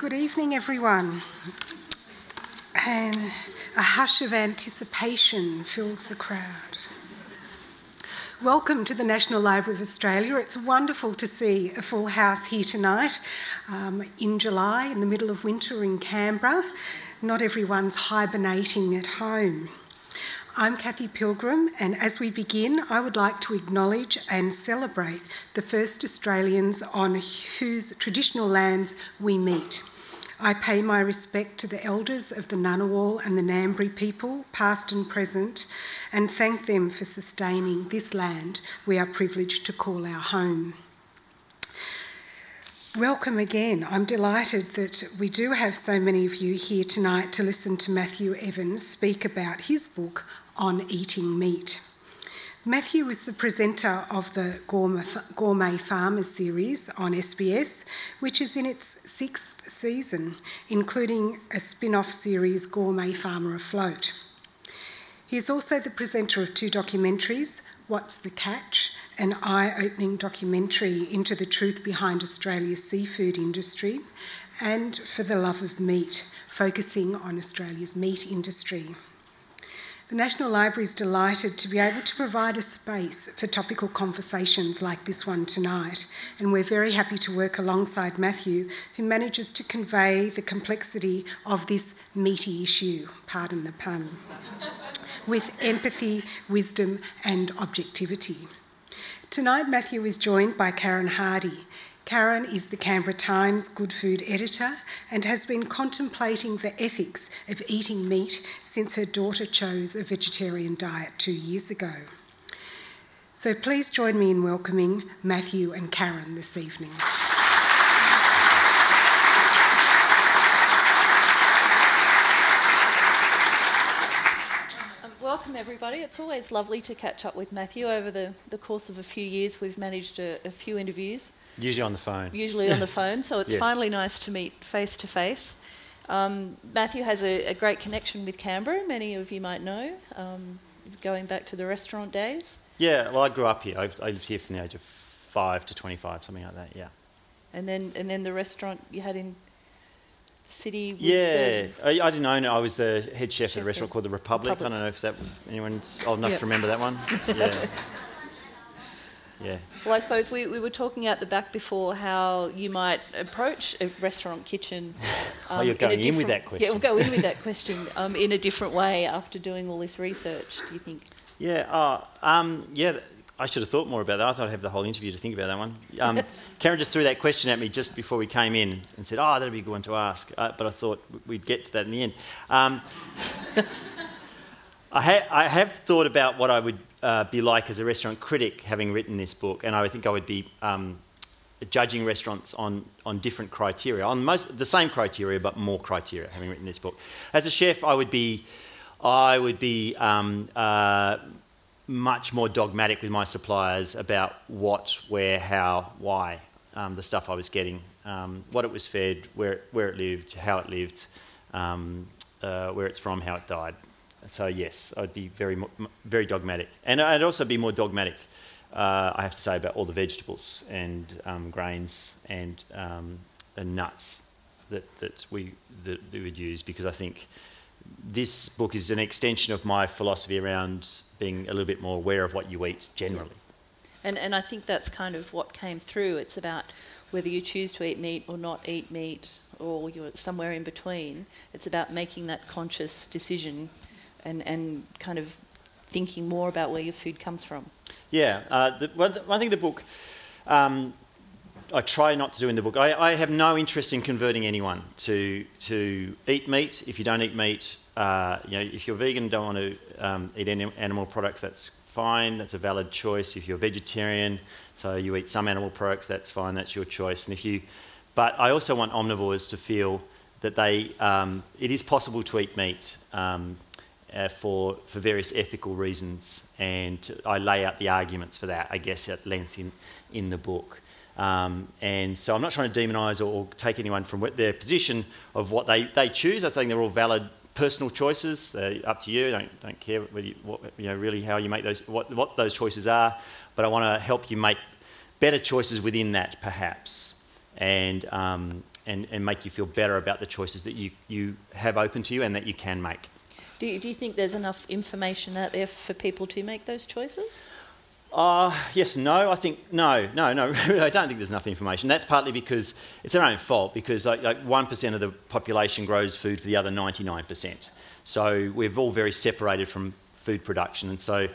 Good evening, everyone. And a hush of anticipation fills the crowd. Welcome to the National Library of Australia. It's wonderful to see a full house here tonight um, in July, in the middle of winter in Canberra. Not everyone's hibernating at home. I'm Kathy Pilgrim, and as we begin, I would like to acknowledge and celebrate the first Australians on whose traditional lands we meet. I pay my respect to the elders of the Ngunnawal and the Ngambri people, past and present, and thank them for sustaining this land we are privileged to call our home. Welcome again. I'm delighted that we do have so many of you here tonight to listen to Matthew Evans speak about his book, on eating meat. Matthew is the presenter of the Gourmet Farmer series on SBS, which is in its sixth season, including a spin off series, Gourmet Farmer Afloat. He is also the presenter of two documentaries What's the Catch? An eye opening documentary into the truth behind Australia's seafood industry, and For the Love of Meat, focusing on Australia's meat industry. The National Library is delighted to be able to provide a space for topical conversations like this one tonight, and we're very happy to work alongside Matthew, who manages to convey the complexity of this meaty issue, pardon the pun, with empathy, wisdom, and objectivity. Tonight, Matthew is joined by Karen Hardy, Karen is the Canberra Times Good Food editor and has been contemplating the ethics of eating meat since her daughter chose a vegetarian diet two years ago. So please join me in welcoming Matthew and Karen this evening. Um, welcome, everybody. It's always lovely to catch up with Matthew. Over the, the course of a few years, we've managed a, a few interviews Usually on the phone. Usually on the phone, so it's yes. finally nice to meet face to face. Matthew has a, a, great connection with Canberra, many of you might know, um, going back to the restaurant days. Yeah, well, I grew up here. I, I lived here from the age of 5 to 25, something like that, yeah. And then, and then the restaurant you had in the city Yeah, I, I, didn't own it. I was the head chef, chef at a restaurant called The Republic. Republic. I don't know if that anyone's old enough yep. to remember that one. Yeah. Yeah. Well, I suppose we, we were talking at the back before how you might approach a restaurant kitchen. Um, oh, you're going in, in, with that question. Yeah, we'll go in with that question um, in a different way after doing all this research. Do you think? Yeah. Uh, um, yeah. I should have thought more about that. I thought I'd have the whole interview to think about that one. Um, Karen just threw that question at me just before we came in and said, "Oh, that'd be a good one to ask." Uh, but I thought we'd get to that in the end. Um, I, ha- I have thought about what I would uh, be like as a restaurant critic having written this book, and I think I would be um, judging restaurants on, on different criteria, on most the same criteria but more criteria, having written this book. As a chef, I would be, I would be um, uh, much more dogmatic with my suppliers about what, where, how, why um, the stuff I was getting, um, what it was fed, where, where it lived, how it lived, um, uh, where it's from, how it died. So yes, I'd be very, very dogmatic, and I'd also be more dogmatic. Uh, I have to say about all the vegetables and um, grains and, um, and nuts that, that we that we would use because I think this book is an extension of my philosophy around being a little bit more aware of what you eat generally. And and I think that's kind of what came through. It's about whether you choose to eat meat or not eat meat or you're somewhere in between. It's about making that conscious decision and, and kind of thinking more about where your food comes from. Yeah, uh, the, one, one thing the book um, I try not to do in the book. I, I, have no interest in converting anyone to to eat meat. If you don't eat meat, uh, you know, if you're vegan and don't want to um, eat any animal products, that's fine. That's a valid choice. If you're vegetarian, so you eat some animal products, that's fine. That's your choice. And if you, but I also want omnivores to feel that they um, it is possible to eat meat. Um, uh, for, for various ethical reasons, and I lay out the arguments for that, I guess, at length in, in the book. Um, and so I'm not trying to demonise or, take anyone from their position of what they, they choose. I think they're all valid personal choices. They're up to you. Don't, don't care you, what, you know, really how you make those, what, what those choices are. But I want to help you make better choices within that, perhaps. And, um, and, and make you feel better about the choices that you, you have open to you and that you can make. Do you, do you think there's enough information out there for people to make those choices? Uh, yes, no. I think no, no, no. I don't think there's enough information. That's partly because it's our own fault. Because like, like 1% of the population grows food for the other 99%. So we're all very separated from food production. And so,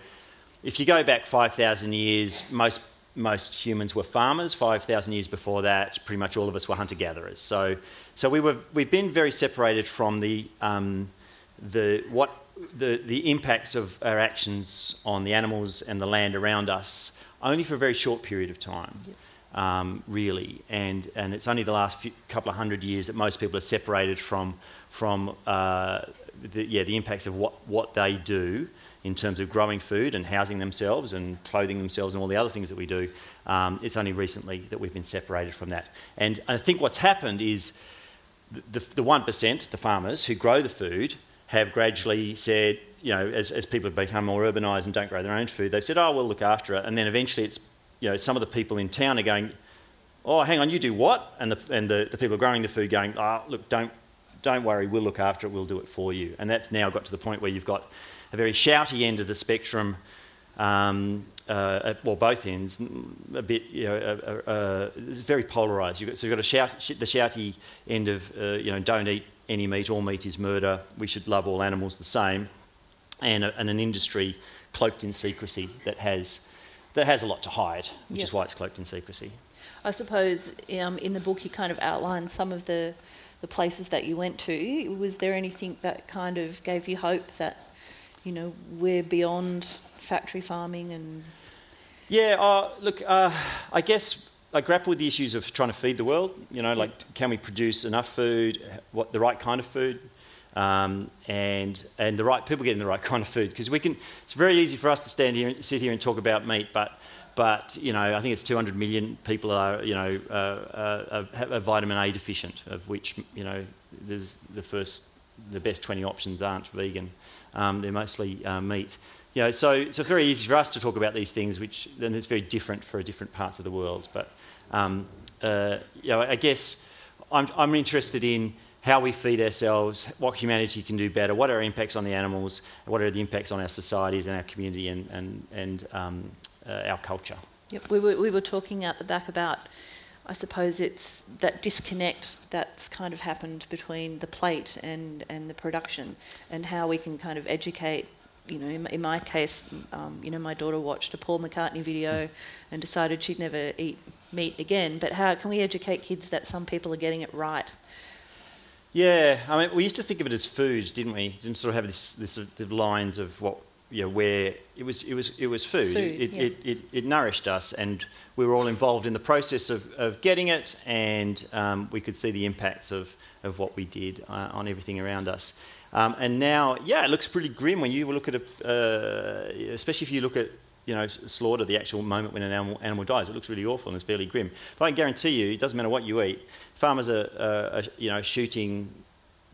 if you go back 5,000 years, most most humans were farmers. 5,000 years before that, pretty much all of us were hunter gatherers. So, so we were we've been very separated from the um, the what the, the impacts of our actions on the animals and the land around us only for a very short period of time, yep. um, really. And, and it's only the last few, couple of hundred years that most people are separated from, from uh, the, yeah, the impacts of what, what they do in terms of growing food and housing themselves and clothing themselves and all the other things that we do. Um, it's only recently that we've been separated from that. And I think what's happened is the, the, the 1%, the farmers who grow the food, have gradually said, you know, as, as people have become more urbanised and don't grow their own food, they've said, oh, we'll look after it. And then eventually it's, you know, some of the people in town are going, oh, hang on, you do what? And the, and the, the people growing the food going, oh, look, don't, don't worry, we'll look after it, we'll do it for you. And that's now got to the point where you've got a very shouty end of the spectrum, um, uh, well, both ends, a bit, you know, uh, uh, it's very polarised. So you've got a shout, the shouty end of, uh, you know, don't eat any meat, all meat is murder, we should love all animals the same, and, a, and an industry cloaked in secrecy that has, that has a lot to hide, which yep. is why it's cloaked in secrecy. I suppose um, in the book you kind of outlined some of the, the places that you went to. Was there anything that kind of gave you hope that, you know, we're beyond factory farming and... Yeah, uh, look, uh, I guess I grapple with the issues of trying to feed the world. You know, like can we produce enough food, what the right kind of food, um, and and the right people getting the right kind of food because we can. It's very easy for us to stand here, sit here, and talk about meat, but but you know, I think it's 200 million people are you know uh, uh, are, vitamin A deficient, of which you know there's the first the best 20 options aren't vegan. Um, they're mostly uh, meat. You know, so, so it's very easy for us to talk about these things, which then it's very different for different parts of the world. But um, uh, you know, I guess I'm, I'm interested in how we feed ourselves, what humanity can do better, what are our impacts on the animals, what are the impacts on our societies and our community and, and, and um, uh, our culture. Yep, we were, we were talking out the back about, I suppose it's that disconnect that's kind of happened between the plate and, and the production and how we can kind of educate you know, in, in my case, um, you know, my daughter watched a Paul McCartney video and decided she'd never eat meat again, but how can we educate kids that some people are getting it right? Yeah, I mean, we used to think of it as food, didn't we? Didn't sort of have this, this sort of lines of what, you know, where it was, it was, it was food. food it, yeah. it, it, it, nourished us, and we were all involved in the process of, of getting it, and um, we could see the impacts of, of what we did uh, on everything around us. Um, and now, yeah, it looks pretty grim when you look at a, uh, especially if you look at you know, slaughter the actual moment when an animal, animal dies. It looks really awful and it's fairly grim. But I can guarantee you, it doesn't matter what you eat. Farmers are, are, are you know, shooting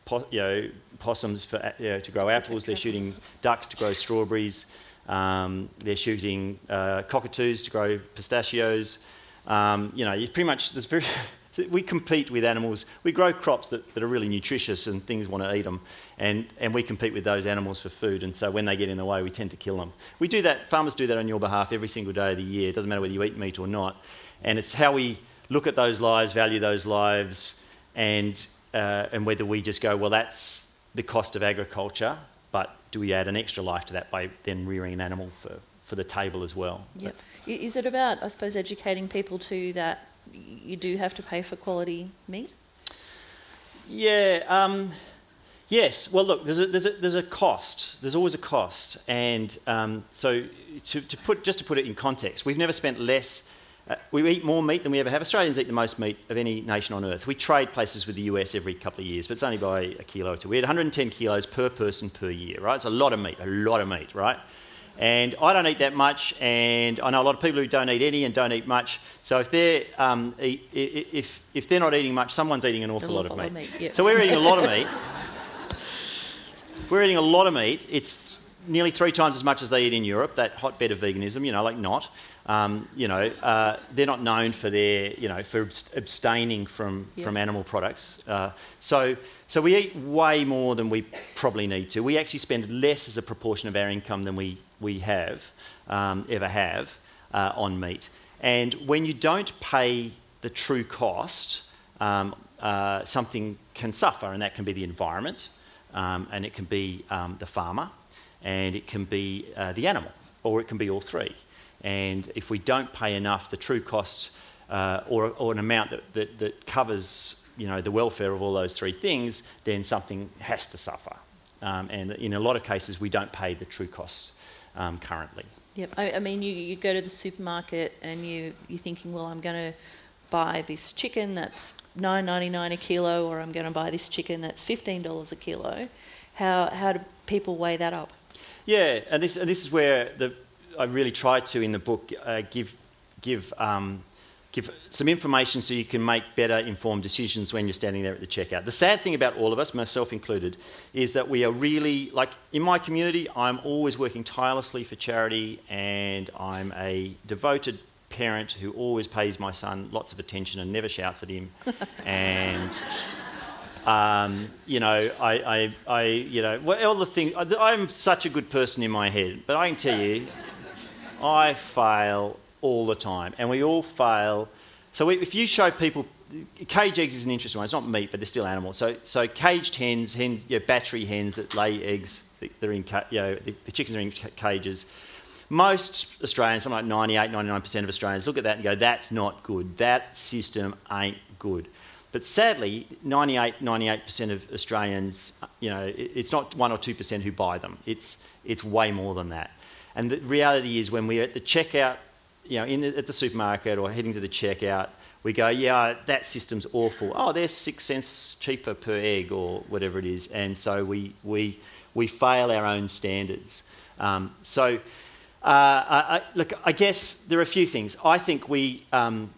po- you know, possums for, you know, to grow apples. They're shooting ducks to grow strawberries. Um, they're shooting uh, cockatoos to grow pistachios. Um, you know, it's pretty much there's very we compete with animals. We grow crops that, that are really nutritious and things want to eat them. And, and we compete with those animals for food. And so when they get in the way, we tend to kill them. We do that, farmers do that on your behalf every single day of the year. It doesn't matter whether you eat meat or not. And it's how we look at those lives, value those lives, and, uh, and whether we just go, well, that's the cost of agriculture, but do we add an extra life to that by then rearing an animal for, for the table as well? Yep. Is it about, I suppose, educating people to that you do have to pay for quality meat? Yeah. Um, yes. Well, look, there's a, there's, a, there's a cost. There's always a cost. And um, so, to, to put, just to put it in context, we've never spent less. Uh, we eat more meat than we ever have. Australians eat the most meat of any nation on earth. We trade places with the US every couple of years, but it's only by a kilo or two. We had 110 kilos per person per year, right? It's a lot of meat, a lot of meat, right? And I don't eat that much, and I know a lot of people who don't eat any and don't eat much. So if they're, um, eat, if, if they're not eating much, someone's eating an awful lot of meat. meat yep. So we're eating a lot of meat. We're eating a lot of meat. It's nearly three times as much as they eat in Europe. That hotbed of veganism, you know, like not. Um, you know, uh, they're not known for their, you know, for abstaining from, Yeah. from animal products. Uh, so, so we eat way more than we probably need to. We actually spend less as a proportion of our income than we, we have, um, ever have, uh, on meat. And when you don't pay the true cost, um, uh, something can suffer, and that can be the environment, um, and it can be um, the farmer, and it can be uh, the animal, or it can be all three. And if we don't pay enough, the true cost, uh, or, or an amount that, that, that covers you know, the welfare of all those three things, then something has to suffer. Um, and in a lot of cases, we don't pay the true cost um, currently. Yep. I, I mean, you, you go to the supermarket and you, you're thinking, well, I'm going to buy this chicken that's nine ninety nine a kilo, or I'm going to buy this chicken that's fifteen dollars a kilo. How how do people weigh that up? Yeah, and this, and this is where the, I really try to in the book uh, give, give, um, give some information so you can make better informed decisions when you're standing there at the checkout. The sad thing about all of us, myself included, is that we are really, like in my community, I'm always working tirelessly for charity and I'm a devoted parent who always pays my son lots of attention and never shouts at him. and um, you know, I, I, I, you know, well, all the things. I'm such a good person in my head, but I can tell you, I fail all the time, and we all fail. So if you show people, cage eggs is an interesting one. It's not meat, but they're still animals. So, so caged hens, hen, you know, battery hens that lay eggs, they're in, you know, the, the chickens are in cages. Most Australians, something like 98, 99% of Australians, look at that and go, that's not good. That system ain't good. But sadly, 98, 98% of Australians, you know, it's not 1 or 2% who buy them. It's, it's way more than that. And the reality is when we're at the checkout, you know, in the, at the supermarket or heading to the checkout, we go, yeah, that system's awful. Oh, they're six cents cheaper per egg or whatever it is. And so we, we, we fail our own standards. Um, so, uh, I, I, look, I guess there are a few things. I think we, um,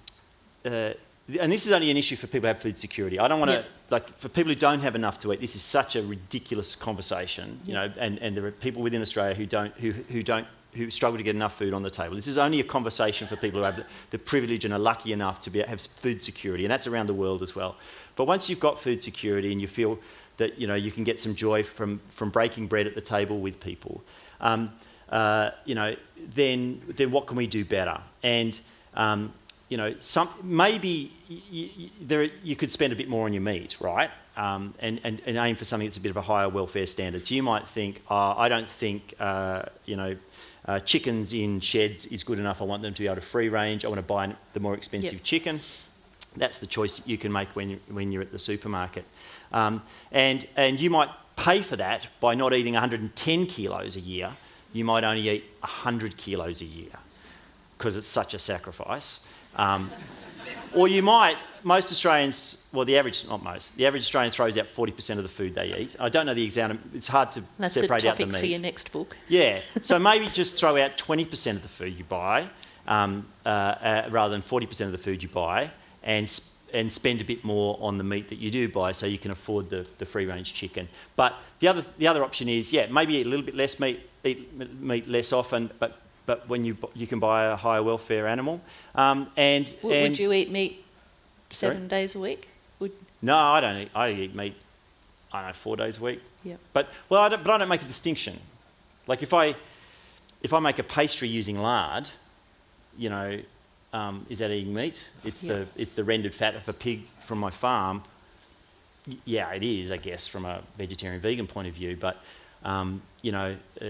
uh, and this is only an issue for people who have food security. I don't want to, Yep. like, for people who don't have enough to eat, this is such a ridiculous conversation, you know, and, and there are people within Australia who don't, who, who don't, who struggle to get enough food on the table. This is only a conversation for people who have the, the privilege and are lucky enough to be, have food security, and that's around the world as well. But once you've got food security and you feel that, you know, you can get some joy from, from breaking bread at the table with people, um, uh, you know, then, then what can we do better? And, um, you know, some, maybe y- y- there, you could spend a bit more on your meat, right? Um, and, and, and aim for something that's a bit of a higher welfare standard. So you might think, oh, I don't think, uh, you know, uh, chickens in sheds is good enough. I want them to be able to free range. I want to buy the more expensive Yep. chicken. That's the choice that you can make when, when you're at the supermarket. Um, and, and you might pay for that by not eating 110 kilos a year. You might only eat 100 kilos a year because it's such a sacrifice. Um, or you might, most Australians, well, the average, not most, the average Australian throws out 40% of the food they eat. I don't know the exact, it's hard to That's separate out the topic meat. for your next book. Yeah, so maybe just throw out 20% of the food you buy um, uh, uh, rather than 40% of the food you buy and, sp- and spend a bit more on the meat that you do buy so you can afford the, the free range chicken. But the other, the other option is, yeah, maybe eat a little bit less meat, eat meat less often, but, but when you, you can buy a higher welfare animal. Um, and, W- and would you eat meat Sorry? seven days a week? Would No, I don't eat, I eat meat, I don't know, four days a week. Yep. But, well, I don't, but I don't make a distinction. Like if I, if I make a pastry using lard, you know, um, is that eating meat? It's, Yeah. the, it's the rendered fat of a pig from my farm. Y- Yeah, it is, I guess, from a vegetarian vegan point of view. But, um, you know, uh,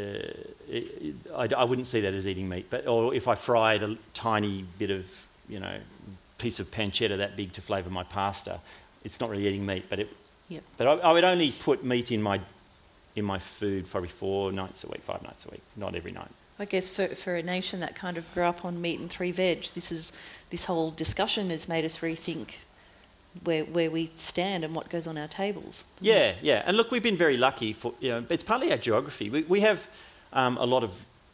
it, I, I wouldn't see that as eating meat. But, or if I fried a tiny bit of, you know, piece of pancetta that big to flavour my pasta, it's not really eating meat. But, it, Yep. but I, I would only put meat in my, in my food probably four nights a week, five nights a week, not every night. I guess for, for a nation that kind of grew up on meat and three veg, this is this whole discussion has made us rethink where where we stand and what goes on our tables. doesn't it? Yeah, yeah. And look, we've been very lucky for, you know, it's partly our geography. We, we have um, a lot of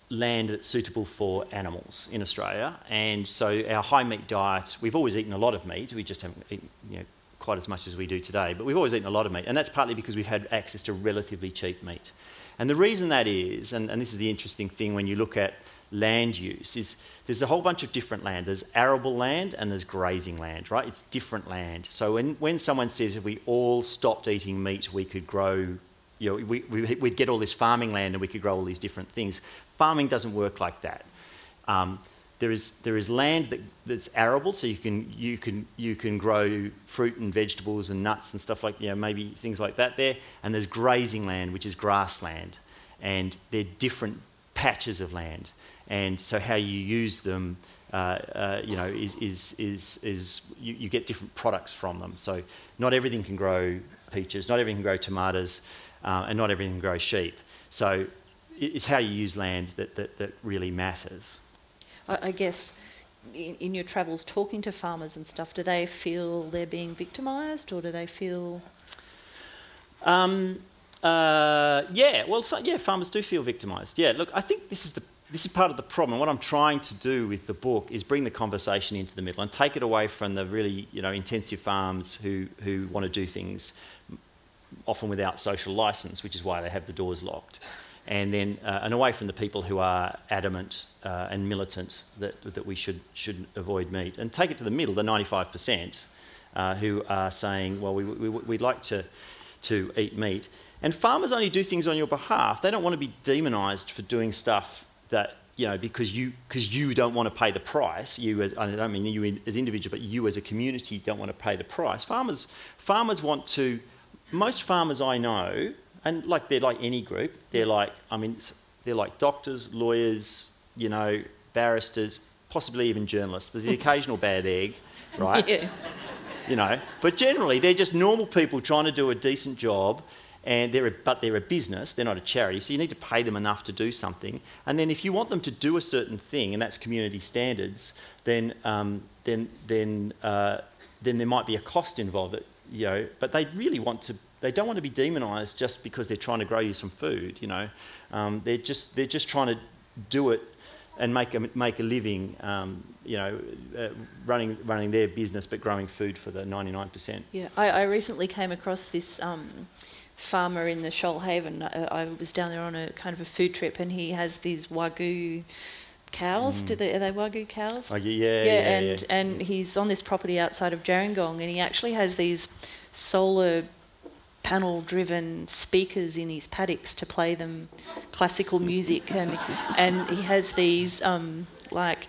land that's suitable for animals in Australia. And so our high meat diet, we've always eaten a lot of meat. We just haven't eaten, you know, quite as much as we do today. But we've always eaten a lot of meat. And that's partly because we've had access to relatively cheap meat. And the reason that is, and, and this is the interesting thing when you look at land use, is there's a whole bunch of different land. There's arable land and there's grazing land, right? It's different land. So when, when someone says if we all stopped eating meat, we could grow, you know, we, we, we'd get all this farming land and we could grow all these different things. Farming doesn't work like that. Um, there is, there is land that, that's arable, so you can, you, can, you can grow fruit and vegetables and nuts and stuff like, you know, maybe things like that there. And there's grazing land, which is grassland. And they're different patches of land. And so how you use them, uh, uh, you know, is, is, is, is you, you, get different products from them. So not everything can grow peaches, not everything can grow tomatoes, uh, and not everything can grow sheep. So it's how you use land that, that, that really matters. I, guess in, in, your travels talking to farmers and stuff, do they feel they're being victimised or do they feel. Um, uh, yeah, well, so, yeah, farmers do feel victimised. Yeah, look, I think this is the this is part of the problem. What I'm trying to do with the book is bring the conversation into the middle and take it away from the really, you know, intensive farms who, who want to do things often without social license, which is why they have the doors locked and then uh, and away from the people who are adamant uh, and militant that, that we should, should avoid meat. And take it to the middle, the 95%, uh, who are saying, well, we, we, we'd like to, to eat meat. And farmers only do things on your behalf. They don't want to be demonised for doing stuff that, you know, because you, because you don't want to pay the price. You as, I don't mean you as individual, but you as a community don't want to pay the price. Farmers, farmers want to, most farmers I know and like they're like any group. They're like, I mean, they're like doctors, lawyers, you know, barristers, possibly even journalists. There's the occasional bad egg, right? Yeah. You know, but generally they're just normal people trying to do a decent job. And they're a, but they're a business, they're not a charity, so you need to pay them enough to do something. And then if you want them to do a certain thing, and that's community standards, then, um, then, then, uh, then there might be a cost involved. That, you know, but they really want to they don't want to be demonised just because they're trying to grow you some food. You know, um, they're just they're just trying to do it and make a make a living. Um, you know, uh, running running their business but growing food for the ninety nine percent. Yeah, I, I, recently came across this. Farmer in the Shoalhaven. I, I was down there on a kind of a food trip, and he has these wagyu cows. Mm. Do they, are they wagyu cows? Oh, yeah, yeah, yeah, and yeah. and he's on this property outside of Gerringong, and he actually has these solar panel driven speakers in his paddocks to play them classical music and and he has these um, like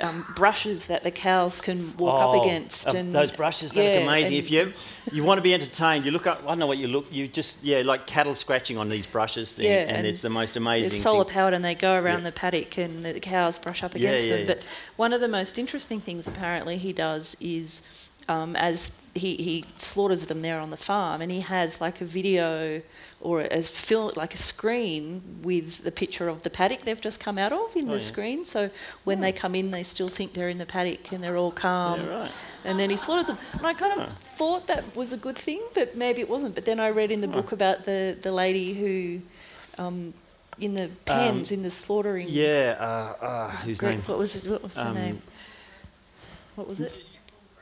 um, brushes that the cows can walk oh, up against uh, and those brushes yeah, look amazing if you you want to be entertained you look up I don't know what you look you just yeah like cattle scratching on these brushes thing, yeah, and, and, it's the most amazing it's solar powered and they go around yeah. the paddock and the cows brush up against yeah, them but one of the most interesting things apparently he does is um, as he, he slaughters them there on the farm and he has like a video or a film like a screen with the picture of the paddock they've just come out of in oh, the yeah. screen. So when they come in they still think they're in the paddock and they're all calm. Yeah, right. and then he slaughters them. And I kind of thought that was a good thing but maybe it wasn't. But then I read in the book about the, the lady who um, in the pens um, in the slaughtering yeah uh, uh, whose name? What was it? What was her um, name? What was it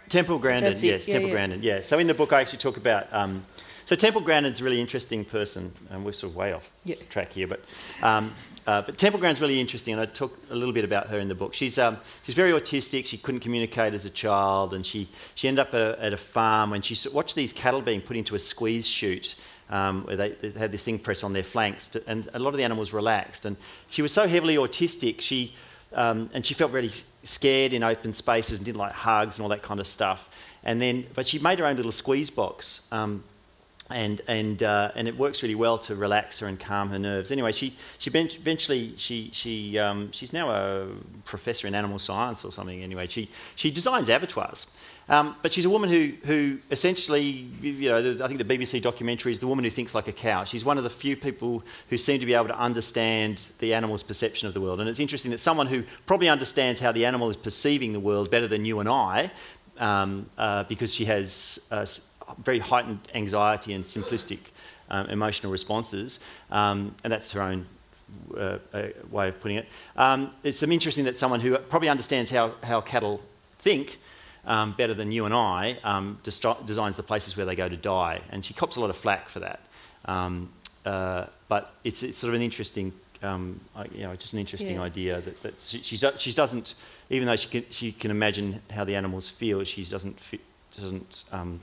Temple Grandin, yes, yeah, Temple yeah. Grandin, yeah. So in the book, I actually talk about. Um, so Temple Grandin's a really interesting person, and we're sort of way off yep. track here, but. Um, uh, but Temple Grandin's really interesting, and I talk a little bit about her in the book. She's, um, she's very autistic. She couldn't communicate as a child, and she, she ended up at a, at a farm and she watched these cattle being put into a squeeze chute um, where they, they, had this thing press on their flanks, to, and a lot of the animals relaxed. And she was so heavily autistic, she um, and she felt really scared in open spaces and didn't like hugs and all that kind of stuff. And then, but she made her own little squeeze box, um, and and uh, and it works really well to relax her and calm her nerves. Anyway, she she eventually she she um, she's now a professor in animal science or something. Anyway, she she designs abattoirs. Um, but she's a woman who, who essentially, you know, the, I think the BBC documentary is the woman who thinks like a cow. She's one of the few people who seem to be able to understand the animal's perception of the world. And it's interesting that someone who probably understands how the animal is perceiving the world better than you and I, um, uh, because she has uh, very heightened anxiety and simplistic um, emotional responses, um, and that's her own uh, uh, way of putting it. Um, it's interesting that someone who probably understands how, how cattle think um, better than you and I, um, designs the places where they go to die. And she cops a lot of flack for that. Um, uh, but it's, it's sort of an interesting, um, I- you know, just an interesting Yeah. idea that, that she, she's, she doesn't, even though she can, she can imagine how the animals feel, she doesn't, fi- doesn't um,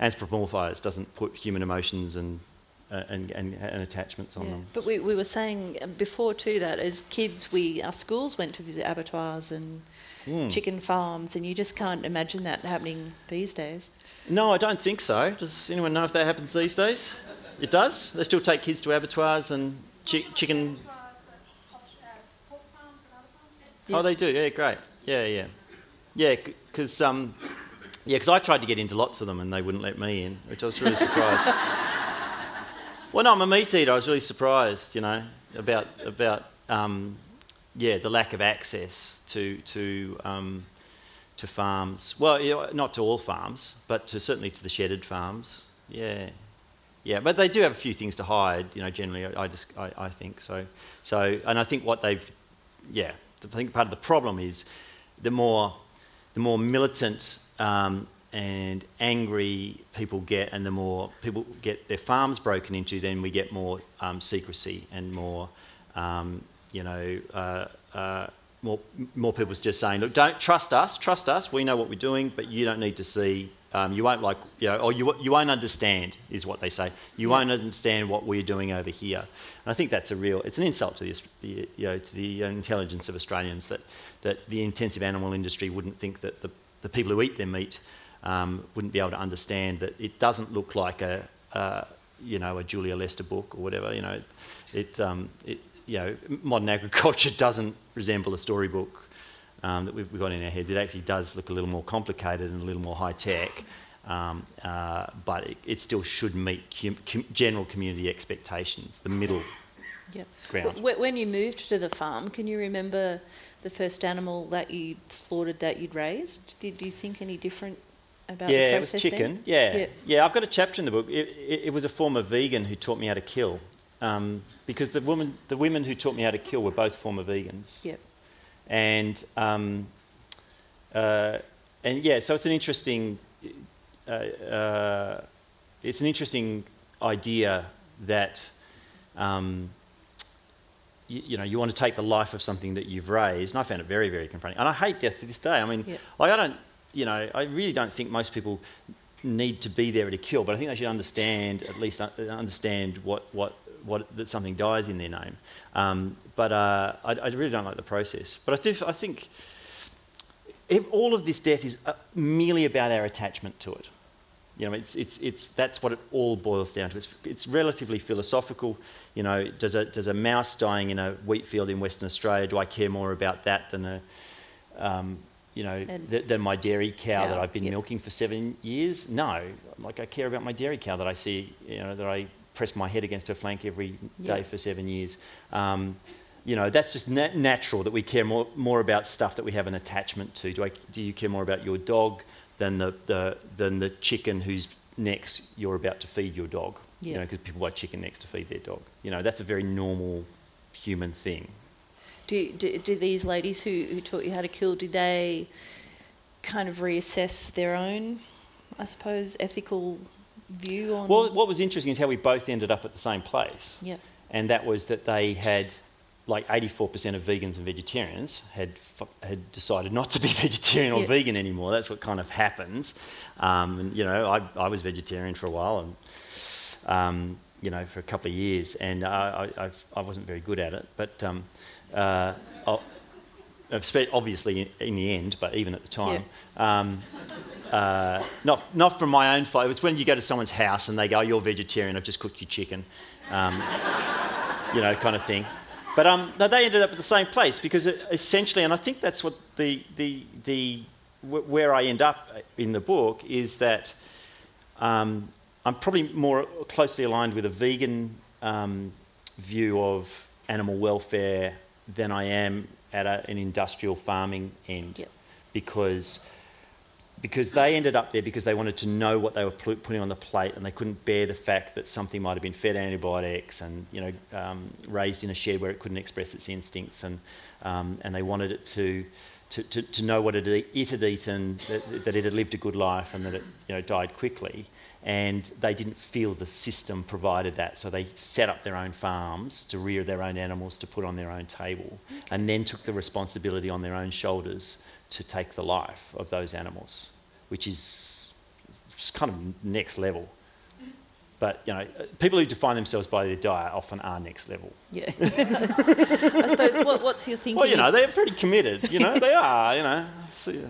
anthropomorphise, doesn't put human emotions and, uh, and, and, and attachments on Yeah. them. But we, we were saying uh, before too that as kids, we our schools went to visit abattoirs and Mm. chicken farms, and you just can't imagine that happening these days. No, I don't think so. Does anyone know if that happens these days? It does? They still take kids to abattoirs and chi- chicken. Yeah. Oh, they do. Yeah, great. Yeah, yeah, yeah. Because um, yeah, 'cause I tried to get into lots of them and they wouldn't let me in, which I was really surprised. well, no, I'm a meat eater. I was really surprised, you know, about about um, yeah the lack of access to to um, to farms. Well, you know, not to all farms, but to, certainly to the shedded farms. Yeah, yeah. But they do have a few things to hide. You know, generally, I, just I, I think so. So, and I think what they've yeah, I think part of the problem is the more the more militant um, and angry people get, and the more people get their farms broken into, then we get more um, secrecy and more, um, you know, uh, uh, more more people just saying, look, don't trust us, trust us. We know what we're doing, but you don't need to see. Um, you won't like, you know, or you, you won't understand, is what they say. You won't understand what we're doing over here. And I think that's a real, it's an insult to the, you know, to the intelligence of Australians that, that the intensive animal industry wouldn't think that the, the people who eat their meat um, wouldn't be able to understand that it doesn't look like a, uh, you know, a Julia Lester book or whatever. You know, it, um, it, you know, modern agriculture doesn't resemble a storybook um, that we've, got in our heads. It actually does look a little more complicated and a little more high tech, um, uh, but it, it still should meet com- com- general community expectations. The middle Yep. ground. Wh- When you moved to the farm, can you remember the first animal that you slaughtered that you'd raised? Did you think any different about the yeah, it was process chicken. then? Yeah. Yeah. yeah, I've got a chapter in the book. It, it, it was a former vegan who taught me how to kill, um, because the woman, the women who taught me how to kill were both former vegans. Yep. and um, uh, and yeah, so it's an interesting uh, uh, it's an interesting idea that um, you, you know you want to take the life of something that you've raised, and I found it very very confronting, and I hate death to this day. I mean, Yeah. like, I don't you know I really don't think most people need to be there to kill, but I think they should understand at least uh, understand what what what that something dies in their name. Um, but uh, I, I really don't like the process. But I, think I think if all of this death is uh, merely about our attachment to it. You know, it's, it's, it's, that's what it all boils down to. It's, it's relatively philosophical. You know, does a, does a mouse dying in a wheat field in Western Australia, do I care more about that than a, um, you know, th- than my dairy cow, that I've been yep. milking for seven years? No. Like, I care about my dairy cow that I see, you know, that I press my head against her flank every day Yeah. for seven years. Um, you know, that's just nat- natural that we care more, more about stuff that we have an attachment to. Do, I, do you care more about your dog than the, the, than the chicken whose necks you're about to feed your dog? You know, because people buy chicken necks to feed their dog. You know, that's a very normal human thing. Do, do, do these ladies who, who taught you how to kill, do they kind of reassess their own, I suppose, ethical view on... Well, what was interesting is how we both ended up at the same place. Yeah. and that was that they had like 84% of vegans and vegetarians had f- had decided not to be vegetarian or Yeah. vegan anymore. That's what kind of happens. Um, and, you know, I, I was vegetarian for a while and, um, you know, for a couple of years, and I, I, I've, I wasn't very good at it. But um, uh, spe- obviously in, in the end, but even at the time. Um, uh, not, not from my own fault. It's when you go to someone's house and they go, oh, you're vegetarian, I've just cooked you chicken. Um, you know, kind of thing. But um, no, they ended up at the same place because it, essentially, and I think that's what the, the, the, wh- where I end up in the book is that um, I'm probably more closely aligned with a vegan um, view of animal welfare than I am at a, an industrial farming end Yep. because because they ended up there because they wanted to know what they were pu- putting on the plate and they couldn't bear the fact that something might have been fed antibiotics and you know um, raised in a shed where it couldn't express its instincts and um, and they wanted it to to, to, to know what it, it had eaten, that, that, it had lived a good life, and that it you know, died quickly. And they didn't feel the system provided that, so they set up their own farms to rear their own animals to put on their own table, okay. and then took the responsibility on their own shoulders to take the life of those animals, which is kind of next level. But you know, people who define themselves by their diet often are next level. Yeah. I suppose what, what's your thinking? Well, you know, they're pretty committed. You know, they are. You know. So, yeah.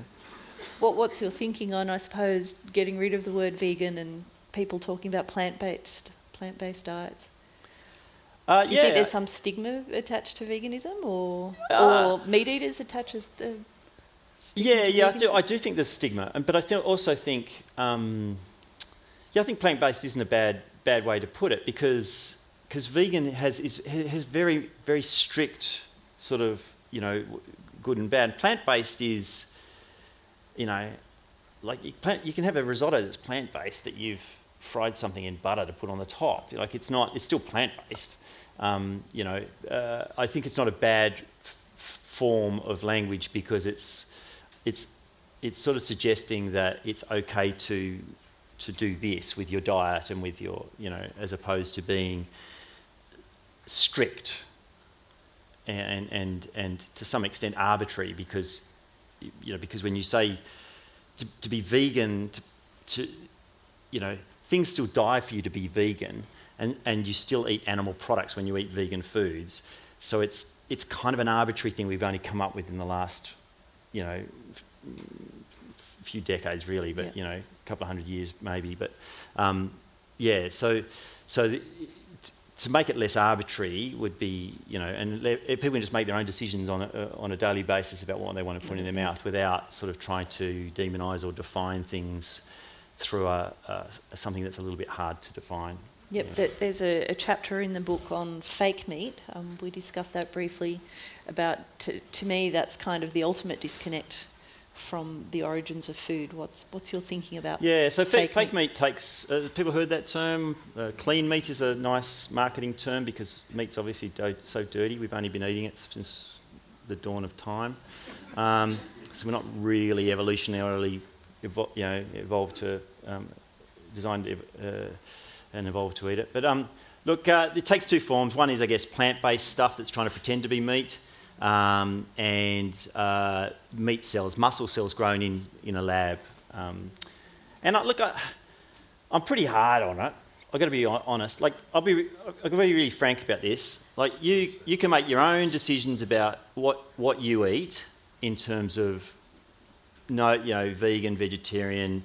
What What's your thinking on? I suppose getting rid of the word vegan and people talking about plant based plant based diets. Uh, do you yeah. think there's some stigma attached to veganism, or uh, or meat eaters attaches to? Yeah, yeah, veganism? I do. I do think there's stigma, but I th- also think. Um, yeah, I think plant based isn't a bad bad way to put it because because vegan has is, has very very strict sort of you know good and bad. Plant based is you know like you, plant, you can have a risotto that's plant based that you've fried something in butter to put on the top. Like it's not it's still plant based. Um, you know, uh, I think it's not a bad f- form of language because it's it's it's sort of suggesting that it's okay to to do this with your diet and with your, you know, as opposed to being strict and, and, and to some extent arbitrary because, you know, because when you say to, to be vegan, to, to, you know, things still die for you to be vegan and, and you still eat animal products when you eat vegan foods. So it's, it's kind of an arbitrary thing we've only come up with in the last, you know, few decades really, but, yeah. you know, a couple of hundred years maybe. But um, yeah, so so the, to make it less arbitrary would be, you know, and people can just make their own decisions on a, uh, on a daily basis about what they want to put in their mouth without sort of trying to demonise or define things through a, a, something that's a little bit hard to define. Yep, yeah. there's a, a, chapter in the book on fake meat. Um, we discussed that briefly. About to, to me, that's kind of the ultimate disconnect from the origins of food. What's what's your thinking about? Yeah, so fake, fake meat. meat takes. Uh, people heard that term. Uh, clean meat is a nice marketing term because meat's obviously do- so dirty. We've only been eating it since the dawn of time, um, so we're not really evolutionarily, evo- you know, evolved to um, designed uh, and evolved to eat it. But um, look, uh, it takes two forms. One is, I guess, plant-based stuff that's trying to pretend to be meat um, and uh, meat cells, muscle cells grown in, in a lab. Um, and I, look, I, am pretty hard on it. I've got to be honest. Like, I'll be, I'll be really frank about this. Like, you, you can make your own decisions about what, what you eat in terms of, no, you know, vegan, vegetarian,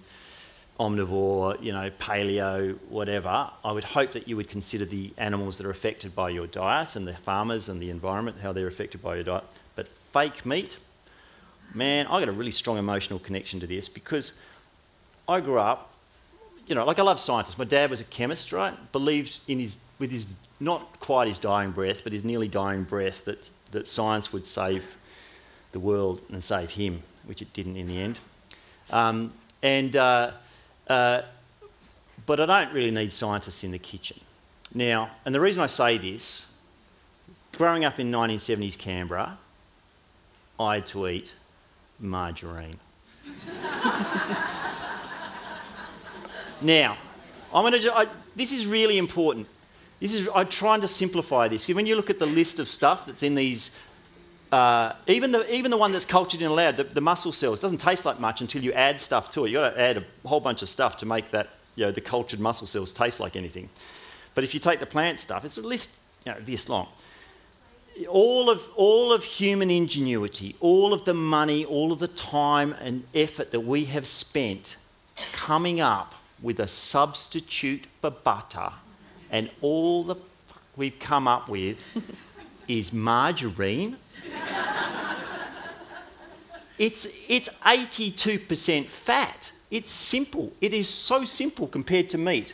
omnivore, you know, paleo, whatever, I would hope that you would consider the animals that are affected by your diet and the farmers and the environment, how they're affected by your diet. But fake meat, man, I got a really strong emotional connection to this because I grew up, you know, like I love scientists. My dad was a chemist, right? Believed in his, with his, not quite his dying breath, but his nearly dying breath, that, that science would save the world and save him, which it didn't in the end. Um, and uh, uh, but I don't really need scientists in the kitchen. Now, and the reason I say this, growing up in 1970s Canberra, I had to eat margarine. now, I'm going to. This is really important. This is. I'm trying to simplify this. When you look at the list of stuff that's in these uh, even, the, even the one that's cultured in a lab, the, the, muscle cells, doesn't taste like much until you add stuff to it. You've got to add a whole bunch of stuff to make that, you know, the cultured muscle cells taste like anything. But if you take the plant stuff, it's at least you know, this long. All of, all of human ingenuity, all of the money, all of the time and effort that we have spent coming up with a substitute for butter, and all the we've come up with is margarine it's, it's 82% fat. It's simple. It is so simple compared to meat.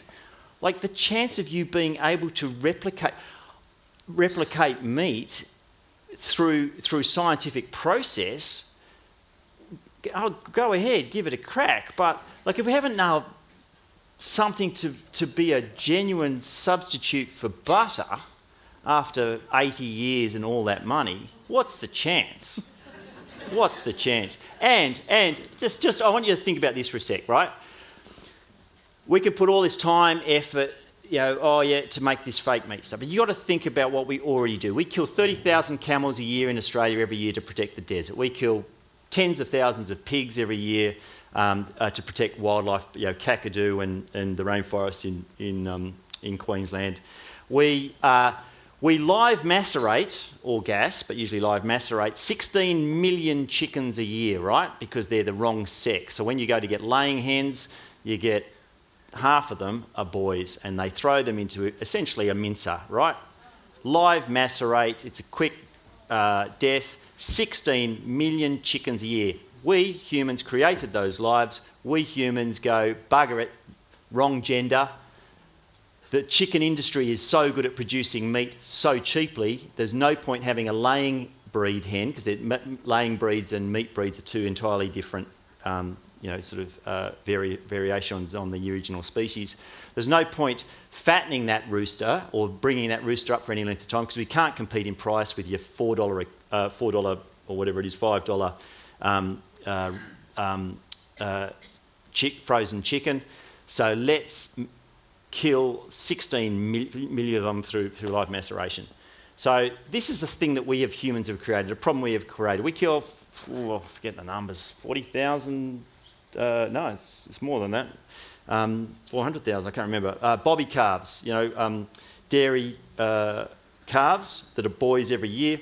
Like the chance of you being able to replicate, replicate meat through, through scientific process, I'll go ahead, give it a crack. But like if we haven't now something to, to be a genuine substitute for butter after 80 years and all that money, what's the chance? What's the chance? And and just just I want you to think about this for a sec, right? We can put all this time, effort, you know, oh yeah, to make this fake meat stuff. But you've got to think about what we already do. We kill 30,000 camels a year in Australia every year to protect the desert. We kill tens of thousands of pigs every year um, uh, to protect wildlife, you know, Kakadu and, and the rainforests in, in, um, in Queensland. We, uh, we live macerate, or gas, but usually live macerate, 16 million chickens a year, right? Because they're the wrong sex. So when you go to get laying hens, you get half of them are boys and they throw them into essentially a mincer, right? Live macerate, it's a quick uh, death, 16 million chickens a year. We humans created those lives. We humans go, bugger it, wrong gender. The chicken industry is so good at producing meat so cheaply, there's no point having a laying breed hen because laying breeds and meat breeds are two entirely different um, you know, sort of uh, vari- variations on the original species. There's no point fattening that rooster or bringing that rooster up for any length of time because we can't compete in price with your four dollar, uh, four dollar or whatever it is, five dollar um, uh, um, uh, chick, frozen chicken. So let's kill 16 million of them through, through live maceration. So this is the thing that we as humans have created, a problem we have created. We kill, oh, I forget the numbers, 40,000 uh, no, it's, it's, more than that. Um, 400,000, I can't remember. Uh, bobby calves, you know, um, dairy uh, calves that are boys every year.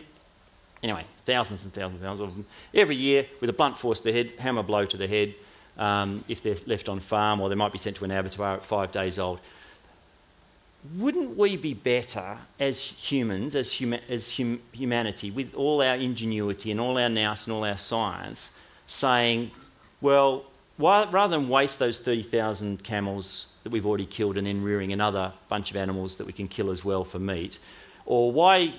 Anyway, thousands and thousands and thousands of them. Every year, with a blunt force to the head, hammer blow to the head, um, if they're left on farm, or they might be sent to an abattoir at five days old. Wouldn't we be better as humans, as, huma- as hum- humanity, with all our ingenuity and all our nous and all our science, saying, well, why, rather than waste those 30,000 camels that we've already killed and then rearing another bunch of animals that we can kill as well for meat, or why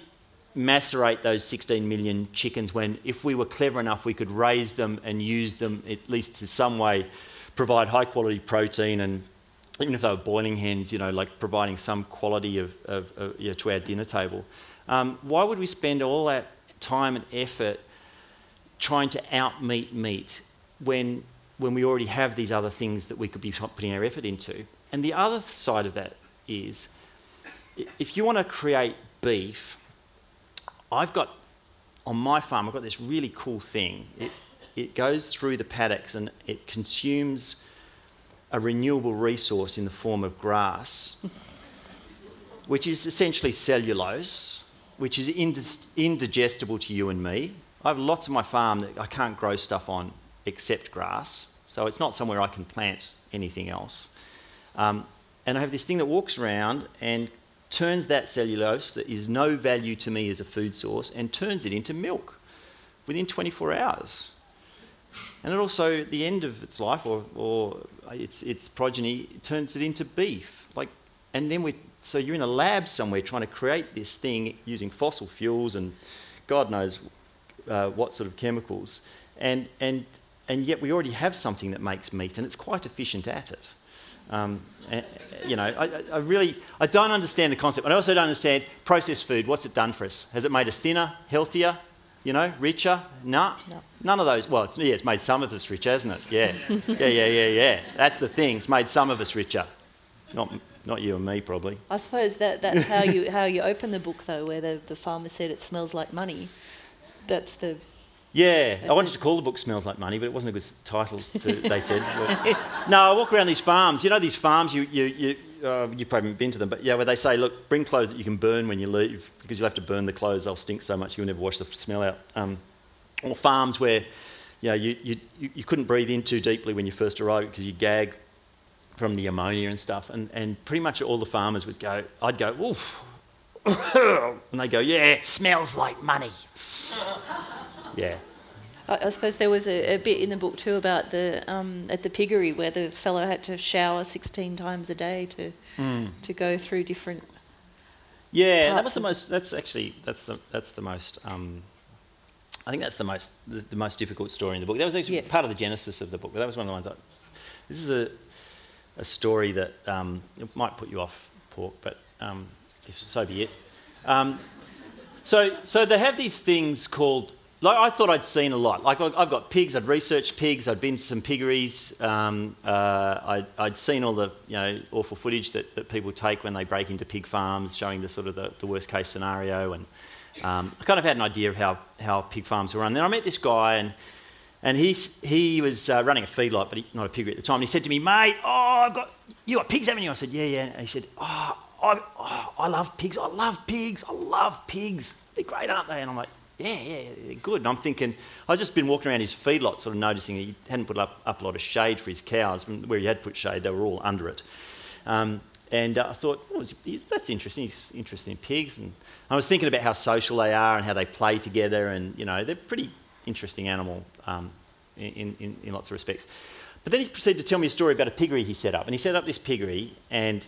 macerate those 16 million chickens when if we were clever enough we could raise them and use them at least in some way provide high quality protein and even if they were boiling hens you know like providing some quality of, of, of you know, to our dinner table um, why would we spend all that time and effort trying to outmeat meat when when we already have these other things that we could be putting our effort into. And the other side of that is if you want to create beef, I've got on my farm, I've got this really cool thing. It, it goes through the paddocks and it consumes a renewable resource in the form of grass, which is essentially cellulose, which is indigestible to you and me. I have lots of my farm that I can't grow stuff on except grass. So it's not somewhere I can plant anything else. Um, and I have this thing that walks around and turns that cellulose that is no value to me as a food source and turns it into milk within 24 hours. And it also, at the end of its life or, or its, its progeny, turns it into beef. Like, and then we, so you're in a lab somewhere trying to create this thing using fossil fuels and God knows uh, what sort of chemicals. And, and and yet we already have something that makes meat, and it's quite efficient at it. Um, and, you know, I, I, really, I don't understand the concept. But I also don't understand processed food. What's it done for us? Has it made us thinner, healthier, you know, richer? No, no. none of those. Well, it's, yeah, it's made some of us richer, hasn't it? Yeah, yeah, yeah, yeah, yeah. That's the thing. It's made some of us richer. Not, not you and me, probably. I suppose that, that's how you how you open the book, though, where the, the farmer said it smells like money. That's the yeah, I wanted to call the book Smells Like Money, but it wasn't a good title, to, they said. But, no, I walk around these farms. You know these farms, you, you, you, uh, you've probably been to them, but yeah, where they say, look, bring clothes that you can burn when you leave, because you'll have to burn the clothes, they'll stink so much you'll never wash the smell out. Um, or farms where you, know, you, you, you couldn't breathe in too deeply when you first arrived because you gag from the ammonia and stuff. And, and pretty much all the farmers would go, I'd go, oof. and they go, yeah, smells like money. Yeah. I, I suppose there was a, a, bit in the book too about the um, at the piggery where the fellow had to shower 16 times a day to mm. to go through different. Yeah, that was the most. That's actually that's the that's the most. Um, I think that's the most the, the, most difficult story in the book. That was actually yeah. part of the genesis of the book. But that was one of the ones. I, this is a a story that um, it might put you off pork, but um, if so be it. Um, so so they have these things called like I thought I'd seen a lot. Like I've got pigs. I'd researched pigs. I'd been to some piggeries. Um, uh, I'd, I'd seen all the you know awful footage that, that people take when they break into pig farms, showing the sort of the, the worst case scenario. And um, I kind of had an idea of how, how pig farms were run. Then I met this guy and. And he, he was uh, running a feedlot, but he, not a piggery at the time. And he said to me, mate, oh, I've got, you got pigs, haven't you? I said, yeah, yeah. And he said, oh, I, oh, I love pigs. I love pigs. I love pigs. They're great, aren't they? And I'm like, yeah, yeah, good. And I'm thinking, I've just been walking around his feedlot, sort of noticing he hadn't put up, up a lot of shade for his cows. Where he had put shade, they were all under it. Um, and uh, I thought, oh, that's interesting. He's interested in pigs. And I was thinking about how social they are and how they play together. And, you know, they're pretty interesting animal um, in, in, in lots of respects. But then he proceeded to tell me a story about a piggery he set up. And he set up this piggery and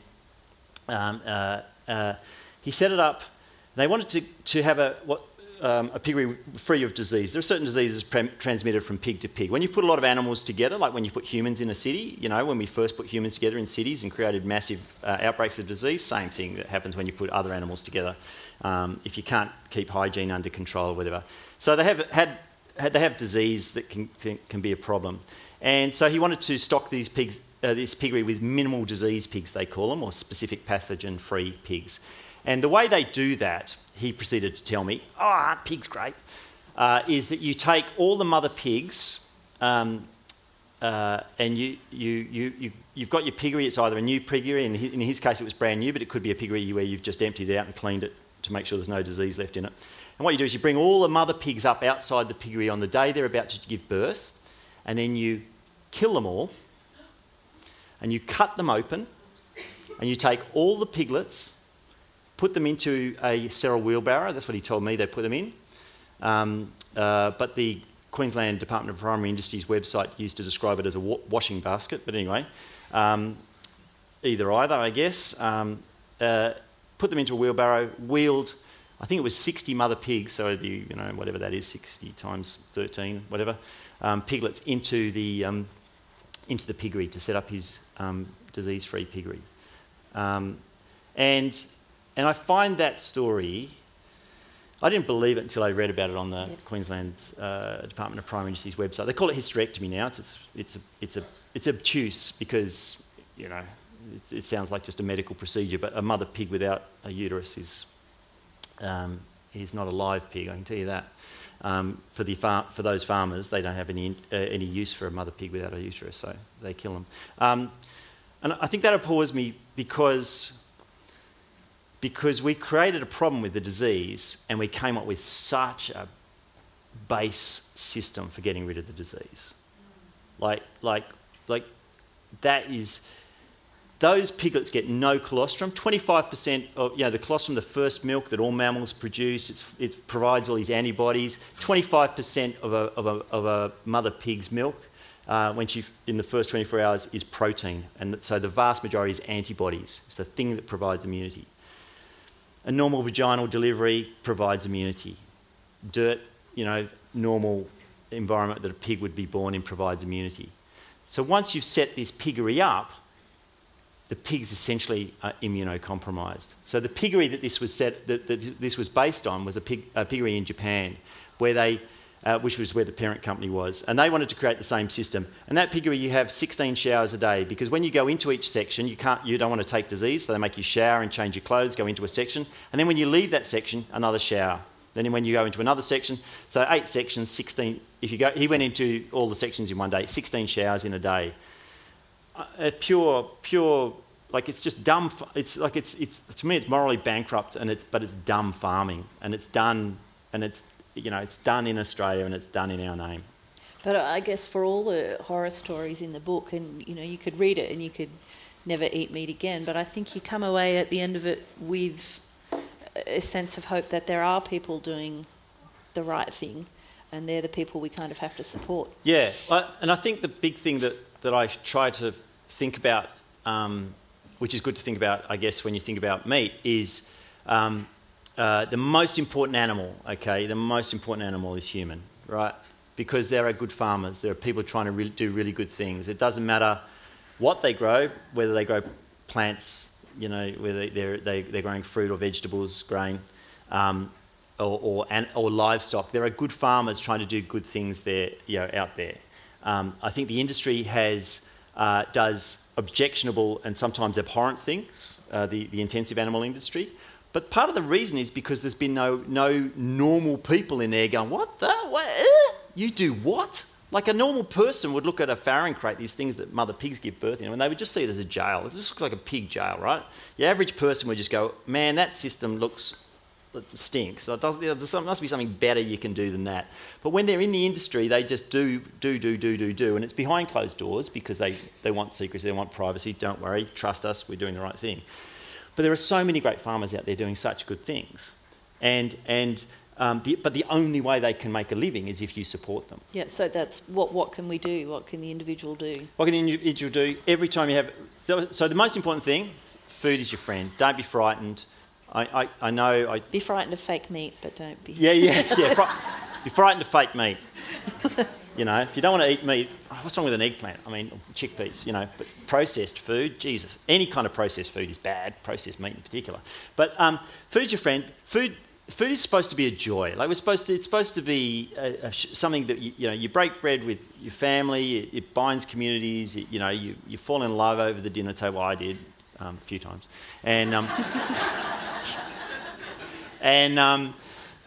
um, uh, uh, he set it up. They wanted to, to have a, what, um, a piggery free of disease. There are certain diseases pre- transmitted from pig to pig. When you put a lot of animals together, like when you put humans in a city, you know, when we first put humans together in cities and created massive uh, outbreaks of disease, same thing that happens when you put other animals together. Um, if you can't keep hygiene under control or whatever. So they have had, had they have disease that can, can be a problem. And so he wanted to stock these pigs, uh, this piggery with minimal disease pigs, they call them, or specific pathogen free pigs. And the way they do that, he proceeded to tell me, oh, aren't pigs great? Uh, is that you take all the mother pigs um, uh, and you, you, you, you, you've got your piggery, it's either a new piggery, in his case it was brand new, but it could be a piggery where you've just emptied it out and cleaned it to make sure there's no disease left in it. And what you do is you bring all the mother pigs up outside the piggery on the day they're about to give birth, and then you kill them all, and you cut them open, and you take all the piglets, put them into a sterile wheelbarrow. That's what he told me they put them in. Um, uh, but the Queensland Department of Primary Industries website used to describe it as a wa- washing basket. But anyway, um, either either, I guess. Um, uh, put them into a wheelbarrow, wheeled. I think it was 60 mother pigs, so the you know whatever that is, 60 times 13, whatever, um, piglets into the um, into the piggery to set up his um, disease-free piggery. And and I find that story. I didn't believe it until I read about it on the Yep. Queensland's uh, Department of Primary Industries website. They call it hysterectomy now. It's it's it's a, it's, a, it's obtuse because you know it, it sounds like just a medical procedure, but a mother pig without a uterus is um, is not a live pig. I can tell you that. Um, for the far- for those farmers, they don't have any uh, any use for a mother pig without a uterus, so they kill them. Um, and I think that appalls me because because we created a problem with the disease and we came up with such a base system for getting rid of the disease. Like, like, like that is, those piglets get no colostrum. 25% of, you know, the colostrum, the first milk that all mammals produce, it provides all these antibodies. 25% of a, of a, of a mother pig's milk uh, when she, in the first 24 hours, is protein. And so the vast majority is antibodies. It's the thing that provides immunity. A normal vaginal delivery provides immunity. Dirt, you know, normal environment that a pig would be born in provides immunity. So once you've set this piggery up, the pigs essentially are immunocompromised. So the piggery that this was set, that, that this was based on, was a, pig, a piggery in Japan, where they, uh, which was where the parent company was, and they wanted to create the same system. And that piggery, you have 16 showers a day because when you go into each section, you can't, you don't want to take disease, so they make you shower and change your clothes, go into a section, and then when you leave that section, another shower. Then when you go into another section, so eight sections, 16. If you go, he went into all the sections in one day, 16 showers in a day. A pure, pure, like it's just dumb. It's like it's, it's to me, it's morally bankrupt, and it's but it's dumb farming, and it's done, and it's you know, it's done in Australia, and it's done in our name. But I guess for all the horror stories in the book, and you know, you could read it and you could never eat meat again. But I think you come away at the end of it with a sense of hope that there are people doing the right thing, and they're the people we kind of have to support. Yeah, I, and I think the big thing that, that I try to think about, um, which is good to think about, I guess, when you think about meat, is um, uh, the most important animal, okay, the most important animal is human, right? Because there are good farmers, there are people trying to re- do really good things. It doesn't matter what they grow, whether they grow plants, you know, whether they're, they, they're growing fruit or vegetables, grain. Um, or, or, an, or livestock. There are good farmers trying to do good things there, you know, out there. Um, I think the industry has uh, does objectionable and sometimes abhorrent things, uh, the, the intensive animal industry. But part of the reason is because there's been no, no normal people in there going, what the? What, eh? You do what? Like a normal person would look at a farrowing crate, these things that mother pigs give birth in, and they would just see it as a jail. It just looks like a pig jail, right? The average person would just go, man, that system looks it stinks. So it does, there must be something better you can do than that. But when they're in the industry, they just do, do, do, do, do, do, and it's behind closed doors because they, they want secrecy, they want privacy. Don't worry, trust us, we're doing the right thing. But there are so many great farmers out there doing such good things, and and um, the, but the only way they can make a living is if you support them. Yeah, so that's what, what can we do? What can the individual do? What can the individual do? Every time you have. So, so the most important thing food is your friend. Don't be frightened. I, I, I know. I, be frightened of fake meat, but don't be. Yeah, yeah, yeah. Fri- be frightened of fake meat. you know, if you don't want to eat meat, what's wrong with an eggplant? I mean, chickpeas, you know, but processed food, Jesus. Any kind of processed food is bad, processed meat in particular. But um, food's your friend. Food, food is supposed to be a joy. Like we're supposed to, it's supposed to be a, a, something that you, you, know you break bread with your family. It, it binds communities. It, you know you, you fall in love over the dinner table. I did um, a few times, and um, and um,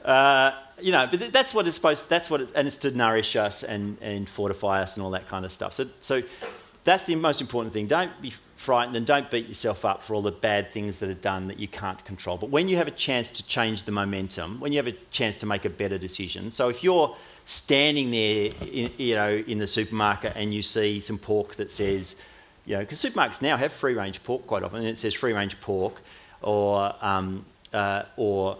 uh, you know, but that's what it's supposed. That's what, it, and it's to nourish us and, and fortify us and all that kind of stuff. So so that's the most important thing. Don't be frightened and don't beat yourself up for all the bad things that are done that you can't control. But when you have a chance to change the momentum, when you have a chance to make a better decision, so if you're standing there, in, you know, in the supermarket and you see some pork that says, you know, because supermarkets now have free range pork quite often, and it says free range pork, or um, uh, or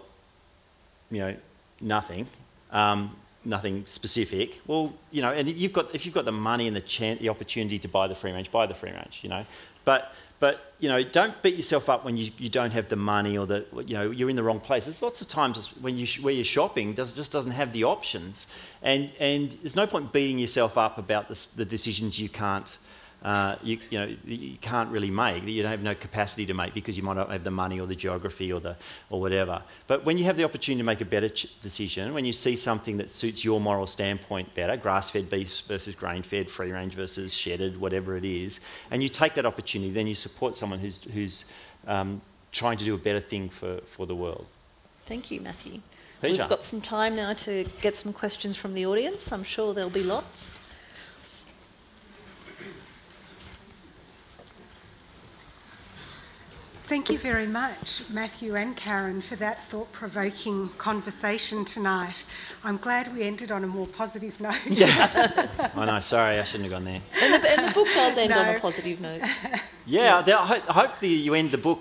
you know, nothing. Um, nothing specific. Well, you know, and you've got if you've got the money and the chance, the opportunity to buy the free range, buy the free range. You know, but but you know, don't beat yourself up when you, you don't have the money or the you know you're in the wrong place. There's lots of times when you where you're shopping does, just doesn't have the options, and and there's no point beating yourself up about the, the decisions you can't uh, you, you, know, you can't really make, that you don't have no capacity to make because you might not have the money or the geography or, the, or whatever. But when you have the opportunity to make a better ch- decision, when you see something that suits your moral standpoint better, grass-fed beef versus grain-fed, free-range versus shedded, whatever it is, and you take that opportunity, then you support someone who's, who's um, trying to do a better thing for, for the world. Thank you, Matthew. Pleasure. We've got some time now to get some questions from the audience. I'm sure there'll be lots. Thank you very much, Matthew and Karen, for that thought provoking conversation tonight. I'm glad we ended on a more positive note. Yeah. I know, sorry, I shouldn't have gone there. And the, and the book does end no. on a positive note. Yeah, I hope that you end the book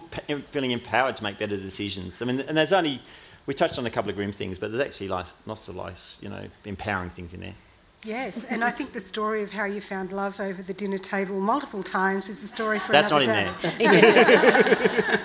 feeling empowered to make better decisions. I mean, and there's only, we touched on a couple of grim things, but there's actually lots, lots of nice, you know, empowering things in there. Yes, and I think the story of how you found love over the dinner table multiple times is a story for That's another day. That's not in there.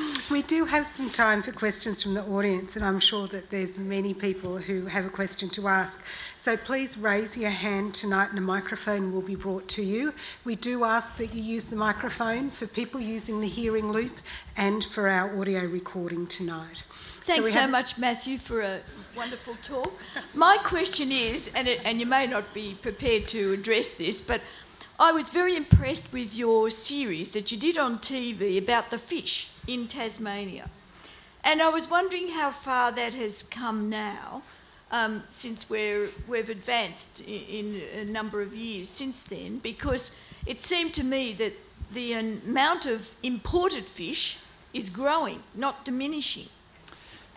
we do have some time for questions from the audience, and I'm sure that there's many people who have a question to ask. So please raise your hand tonight, and a microphone will be brought to you. We do ask that you use the microphone for people using the hearing loop and for our audio recording tonight. Thanks so, so much, Matthew, for a wonderful talk. My question is, and, it, and you may not be prepared to address this, but I was very impressed with your series that you did on TV about the fish in Tasmania. And I was wondering how far that has come now, um, since we're, we've advanced in, in a number of years since then, because it seemed to me that the amount of imported fish is growing, not diminishing.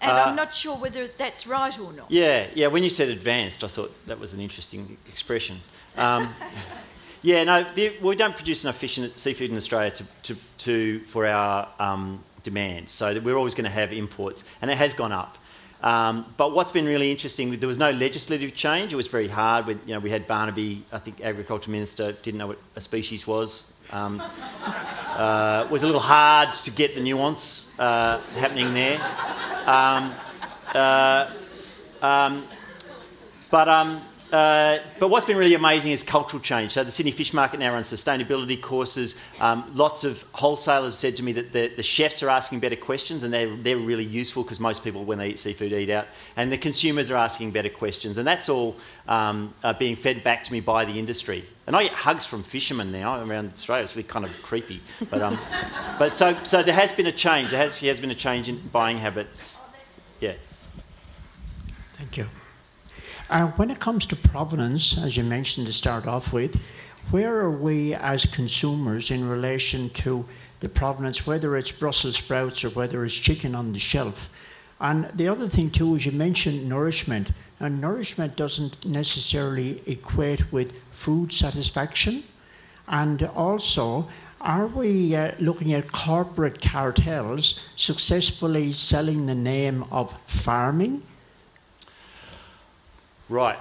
And uh, I'm not sure whether that's right or not. Yeah, yeah. When you said advanced, I thought that was an interesting expression. Um, yeah, no, the, we don't produce enough fish and seafood in Australia to, to, to for our um, demand. So we're always going to have imports, and it has gone up. Um, but what's been really interesting, there was no legislative change. It was very hard. With, you know, we had Barnaby, I think, agriculture minister, didn't know what a species was. Um, uh, was a little hard to get the nuance uh, happening there. Um, uh, um, but um, uh, but what's been really amazing is cultural change. So the Sydney Fish Market now runs sustainability courses. Um, lots of wholesalers said to me that the, the chefs are asking better questions, and they're, they're really useful because most people, when they eat seafood, eat out. And the consumers are asking better questions, and that's all um, being fed back to me by the industry. And I get hugs from fishermen now around Australia. It's really kind of creepy. But, um, but so, so there has been a change. There has, has been a change in buying habits. Yeah. Thank you. Uh, when it comes to provenance, as you mentioned to start off with, where are we as consumers in relation to the provenance, whether it's Brussels sprouts or whether it's chicken on the shelf? And the other thing too is you mentioned nourishment, and nourishment doesn't necessarily equate with food satisfaction. And also, are we uh, looking at corporate cartels successfully selling the name of farming? Right.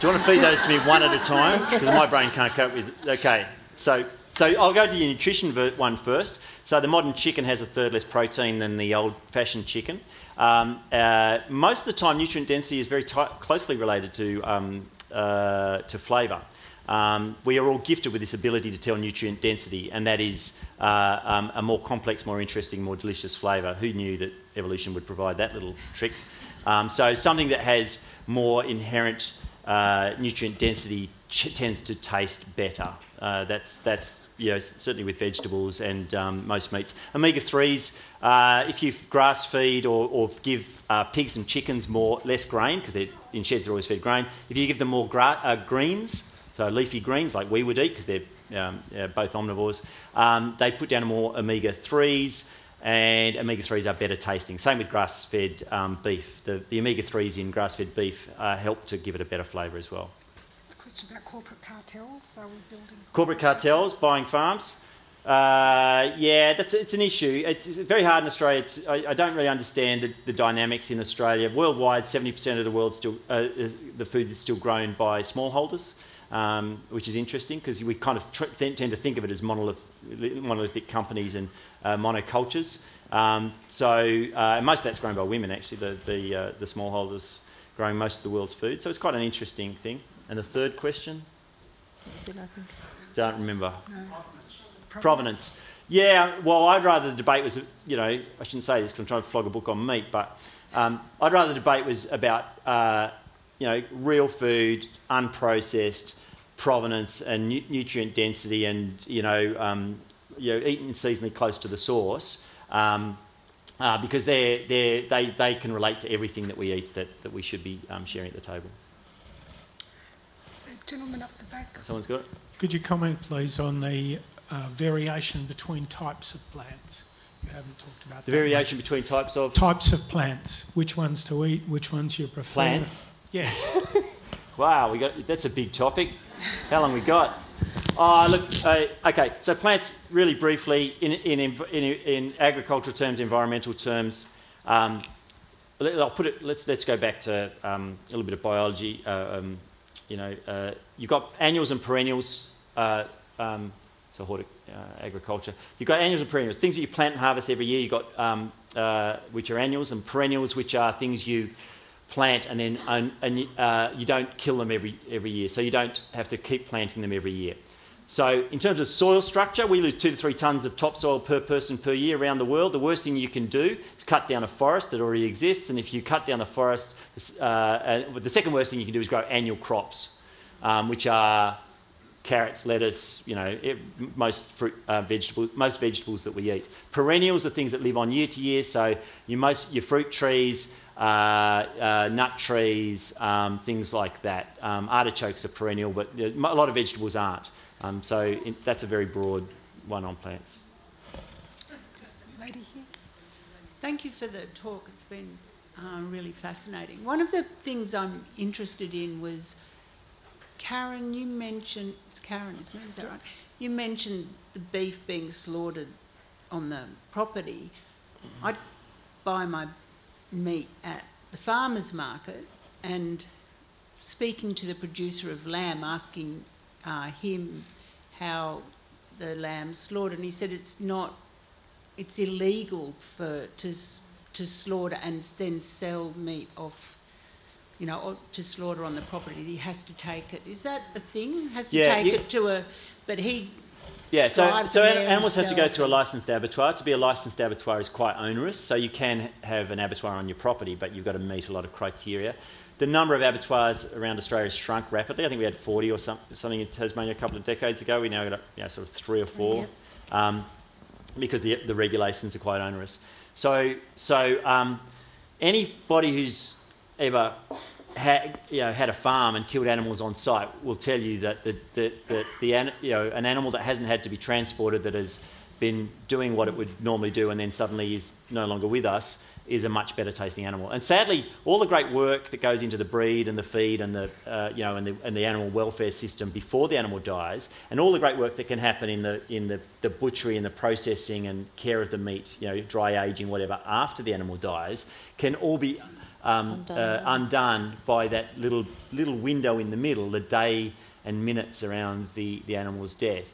Do you want to feed those to me one at a time? Because my brain can't cope with. Okay. So, so I'll go to your nutrition one first. So the modern chicken has a third less protein than the old-fashioned chicken. Um, uh, most of the time, nutrient density is very closely related to um, uh, to flavour. Um, we are all gifted with this ability to tell nutrient density, and that is uh, um, a more complex, more interesting, more delicious flavour. Who knew that evolution would provide that little trick? Um, so something that has more inherent uh, nutrient density ch- tends to taste better. Uh, that's that's you know, certainly with vegetables and um, most meats. Omega threes, uh, if you grass feed or, or give uh, pigs and chickens more less grain because in sheds they're always fed grain. If you give them more gra- uh, greens, so leafy greens like we would eat because they're um, both omnivores, um, they put down more omega threes and omega 3s are better tasting. Same with grass fed um, beef. The, the omega 3s in grass fed beef uh, help to give it a better flavour as well. About corporate cartels. Are we building corporate cartels, buying farms? Uh, yeah, that's it's an issue. It's very hard in Australia. To, I, I, don't really understand the, the, dynamics in Australia. Worldwide, 70% of the world still uh, the food is still grown by smallholders, um, which is interesting because we kind of tr- tend to think of it as monolith, monolithic companies and uh, monocultures. Um, so uh, most of that's grown by women, actually, the, the, uh, the smallholders growing most of the world's food. So it's quite an interesting thing. And the third question? Don't remember. No. Provenance. Yeah, well, I'd rather the debate was, you know, I shouldn't say this because I'm trying to flog a book on meat, but um, I'd rather the debate was about, uh, you know, real food, unprocessed, provenance and nu- nutrient density and, you know, um, you know, eaten seasonally close to the source um, uh, because they're, they're, they, they can relate to everything that we eat that, that we should be um, sharing at the table. So, gentleman up the back. Someone's got it. Could you comment, please, on the uh, variation between types of plants? You haven't talked about that. the variation much. between types of types of plants. Which ones to eat? Which ones you prefer? Plants. Yes. wow, we got that's a big topic. How long we got? Oh, look, uh, okay, so plants, really briefly, in, in, in, in agricultural terms, environmental terms, um, I'll put it, let's, let's go back to um, a little bit of biology. Uh, um, you know, uh, you've got annuals and perennials, uh, um, so hortic, uh, agriculture. You've got annuals and perennials, things that you plant and harvest every year. You've got, um, uh, which are annuals, and perennials, which are things you plant and then and, uh, you don't kill them every, every year. So you don't have to keep planting them every year. So in terms of soil structure, we lose two to three tonnes of topsoil per person per year around the world. The worst thing you can do is cut down a forest that already exists. And if you cut down a forest, uh, the second worst thing you can do is grow annual crops, um, which are carrots, lettuce, you know, most fruit, uh, vegetables, most vegetables that we eat. Perennials are things that live on year to year. So your most your fruit trees, uh, uh, nut trees, um, things like that. Um, artichokes are perennial, but a lot of vegetables aren't. Um, so in, that's a very broad one on plants. Just lady here. Thank you for the talk. It's been uh, really fascinating. One of the things I'm interested in was Karen. You mentioned it's Karen, isn't it? Is that right? You mentioned the beef being slaughtered on the property. I'd buy my meat at the farmer's market and speaking to the producer of lamb, asking uh, him how the lamb's slaughtered, and he said it's not, it's illegal for to to slaughter and then sell meat off you know, or to slaughter on the property, he has to take it. Is that a thing? Has to Yeah, take you- it to a, but he, Yeah, so, so them an- there animals have to go through a licensed abattoir. To be a licensed abattoir is quite onerous, so you can have an abattoir on your property, but you've got to meet a lot of criteria. The number of abattoirs around Australia has shrunk rapidly. I think we had 40 or some, something in Tasmania a couple of decades ago. We now got you know, sort of three or four um, because the, the regulations are quite onerous. So, so um, anybody who's ever had, you know, had a farm and killed animals on site will tell you that the, the, the, the you know, an animal that hasn't had to be transported, that has been doing what it would normally do and then suddenly is no longer with us, is a much better tasting animal. And sadly, all the great work that goes into the breed and the feed and the, uh, you know, and the, and the animal welfare system before the animal dies, and all the great work that can happen in the, in the, the butchery and the processing and care of the meat, you know, dry aging, whatever, after the animal dies, can all be um, Undone. uh, undone by that little, little window in the middle, the day and minutes around the, the animal's death.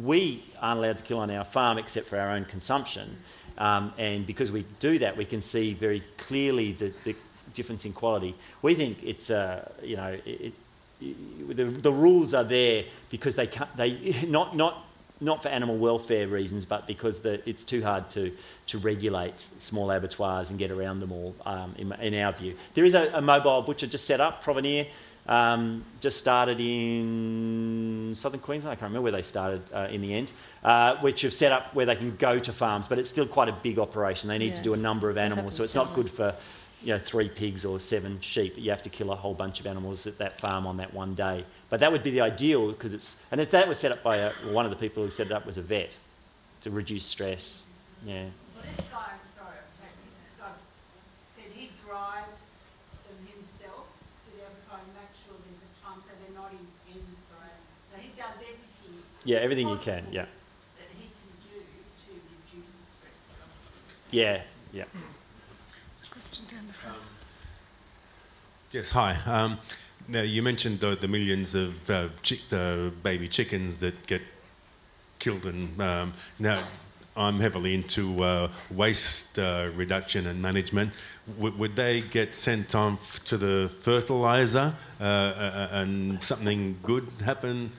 We aren't allowed to kill on our farm except for our own consumption. Um, and because we do that, we can see very clearly the, the difference in quality. We think it's, uh, you know, it, it, the, the rules are there because they can't, they, not, not, not for animal welfare reasons, but because the, it's too hard to, to regulate small abattoirs and get around them all, um, in, in our view. There is a, a mobile butcher just set up, Provenir, um, just started in southern Queensland. I can't remember where they started uh, in the end, uh, which have set up where they can go to farms, but it's still quite a big operation. They need to do a number of animals, so it's not good for you know three pigs or seven sheep. You have to kill a whole bunch of animals at that farm on that one day. But that would be the ideal because it's and if that was set up by a, one of the people who set it up was a vet to reduce stress. Yeah. Well, this guy, I'm sorry, I'm taking this guy, said he drives them himself to the abattoir and makes sure there's a time so they're not in pens for it. So he does everything. Yeah, everything you can. Yeah. That he can do to reduce the stress. Yeah. Yeah. There's a question down the front. Yes, hi. Um, now, you mentioned the, the millions of uh, chick, uh, baby chickens that get killed, and um, now I'm heavily into uh, waste uh, reduction and management. W- would they get sent on f- to the fertilizer uh, uh, and something good happen?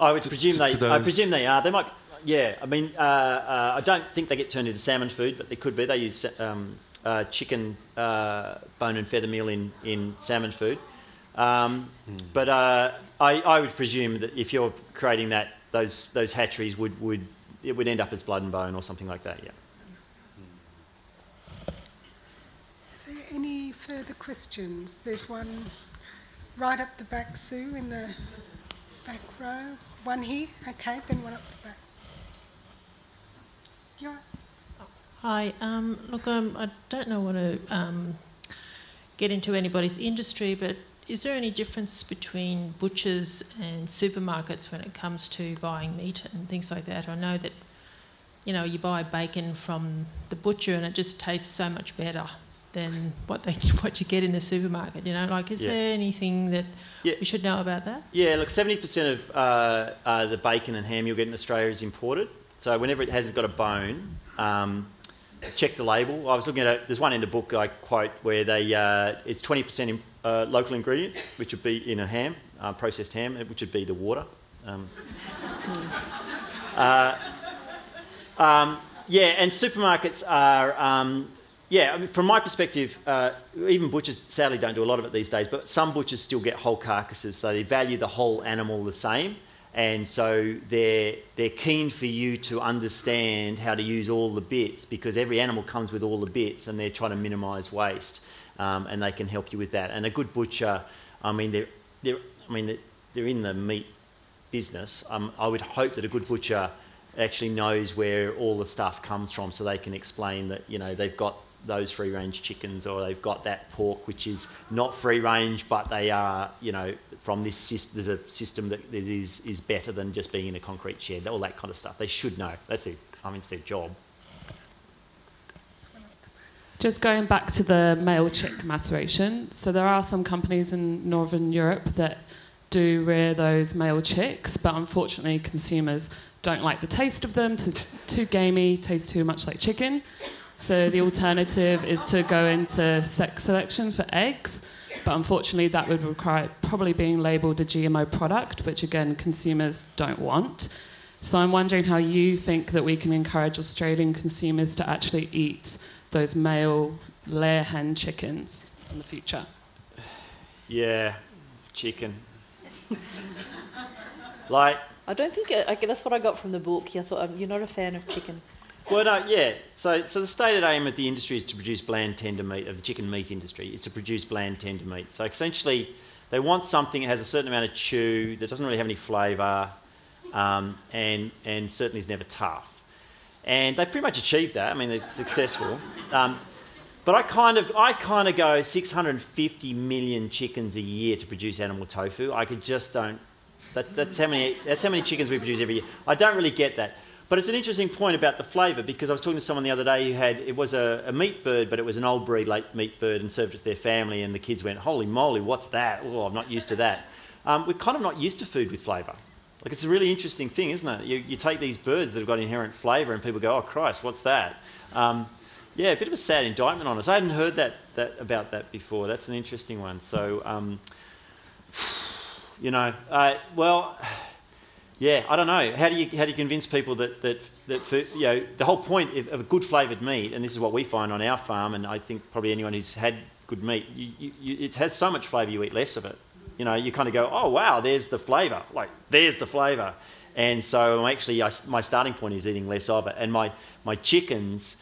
I would to- presume to- they. to I presume they are. They might. Yeah. I mean, uh, uh, I don't think they get turned into salmon food, but they could be. They use um, uh, chicken uh, bone and feather meal in, in salmon food. Um, But uh, I, I would presume that if you're creating that, those those hatcheries would, would it would end up as blood and bone or something like that. Yeah. Are there any further questions? There's one right up the back, Sue, in the back row. One here, okay, then one up the back. Hi. Um, look, um, I don't know want to um, get into anybody's industry, but is there any difference between butchers and supermarkets when it comes to buying meat and things like that? I know that, you know, you buy bacon from the butcher and it just tastes so much better than what they what you get in the supermarket. You know, like is Yeah. there anything that Yeah. we should know about that? Yeah, look, 70% of uh, uh, the bacon and ham you'll get in Australia is imported. So whenever it hasn't got a bone, um, check the label. I was looking at it, there's one in the book I quote where they uh, it's 20% in, uh, local ingredients, which would be in a ham, uh, processed ham, which would be the water. Um, uh, um, yeah, and supermarkets are, um, yeah, I mean, from my perspective, uh, even butchers sadly don't do a lot of it these days, but some butchers still get whole carcasses, so they value the whole animal the same. And so they're, they're keen for you to understand how to use all the bits because every animal comes with all the bits and they're trying to minimise waste um, and they can help you with that. And a good butcher, I mean, they're, they're, I mean, they're in the meat business. Um, I would hope that a good butcher actually knows where all the stuff comes from so they can explain that, you know, they've got those free range chickens or they've got that pork which is not free range but they are, you know, from this system, there's a system that, that is, is better than just being in a concrete shed, all that kind of stuff. They should know. That's their, I mean, it's their job. Just going back to the male chick maceration, so there are some companies in Northern Europe that do rear those male chicks, but unfortunately consumers don't like the taste of them, too, too gamey, tastes too much like chicken. So the alternative is to go into sex selection for eggs. But unfortunately, that would require probably being labelled a GMO product, which again, consumers don't want. So I'm wondering how you think that we can encourage Australian consumers to actually eat those male layer hen chickens in the future. Yeah, chicken. like, I don't think it, I, that's what I got from the book. I thought um, you're not a fan of chicken. Well, no, yeah. So, so the stated aim of the industry is to produce bland, tender meat, of the chicken meat industry, is to produce bland, tender meat. So essentially, they want something that has a certain amount of chew, that doesn't really have any flavour, um, and, and certainly is never tough. And they've pretty much achieved that. I mean, they're successful. Um, but I kind of, I kind of go 650 million chickens a year to produce animal tofu. I could just don't. That, that's how many. That's how many chickens we produce every year. I don't really get that. But it's an interesting point about the flavour because I was talking to someone the other day who had it was a, a, meat bird, but it was an old breed late meat bird and served it to their family, and the kids went, "Holy moly, what's that? Oh, I'm not used to that." Um, we're kind of not used to food with flavour. Like it's a really interesting thing, isn't it? You, you take these birds that have got inherent flavour, and people go, "Oh Christ, what's that?" Um, yeah, a bit of a sad indictment on us. I hadn't heard that, that about that before. That's an interesting one. So, um, you know, uh, well, yeah, I don't know. How do you how do you convince people that that that food, you know the whole point of, a good flavoured meat, and this is what we find on our farm, and I think probably anyone who's had good meat, you, you, you, it has so much flavour, you eat less of it. You know, you kind of go, oh wow, there's the flavour. Like there's the flavour. And so I'm actually, I, my starting point is eating less of it. And my, my chickens,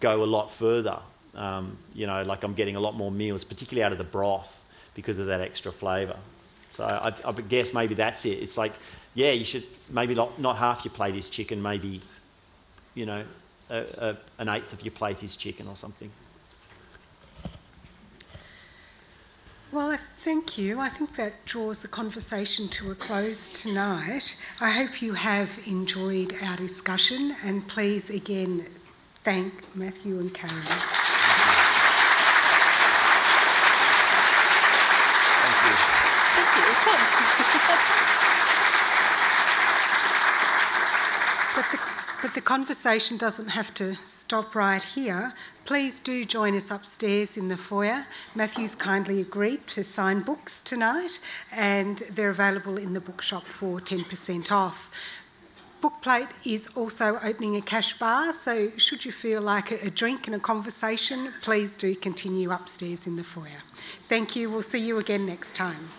go a lot further. Um, you know, like I'm getting a lot more meals, particularly out of the broth, because of that extra flavour. So I, I guess maybe that's it. It's like, yeah, you should maybe not, not half your plate is chicken, maybe, you know, a, a, an eighth of your plate is chicken or something. Well, thank you. I think that draws the conversation to a close tonight. I hope you have enjoyed our discussion, and please again thank Matthew and Karen. Thank you. Thank you. It was fun. but, the, but the conversation doesn't have to stop right here. Please do join us upstairs in the foyer. Matthew's kindly agreed to sign books tonight, and they're available in the bookshop for 10% off. Bookplate is also opening a cash bar, so should you feel like a, drink and a conversation, please do continue upstairs in the foyer. Thank you. We'll see you again next time.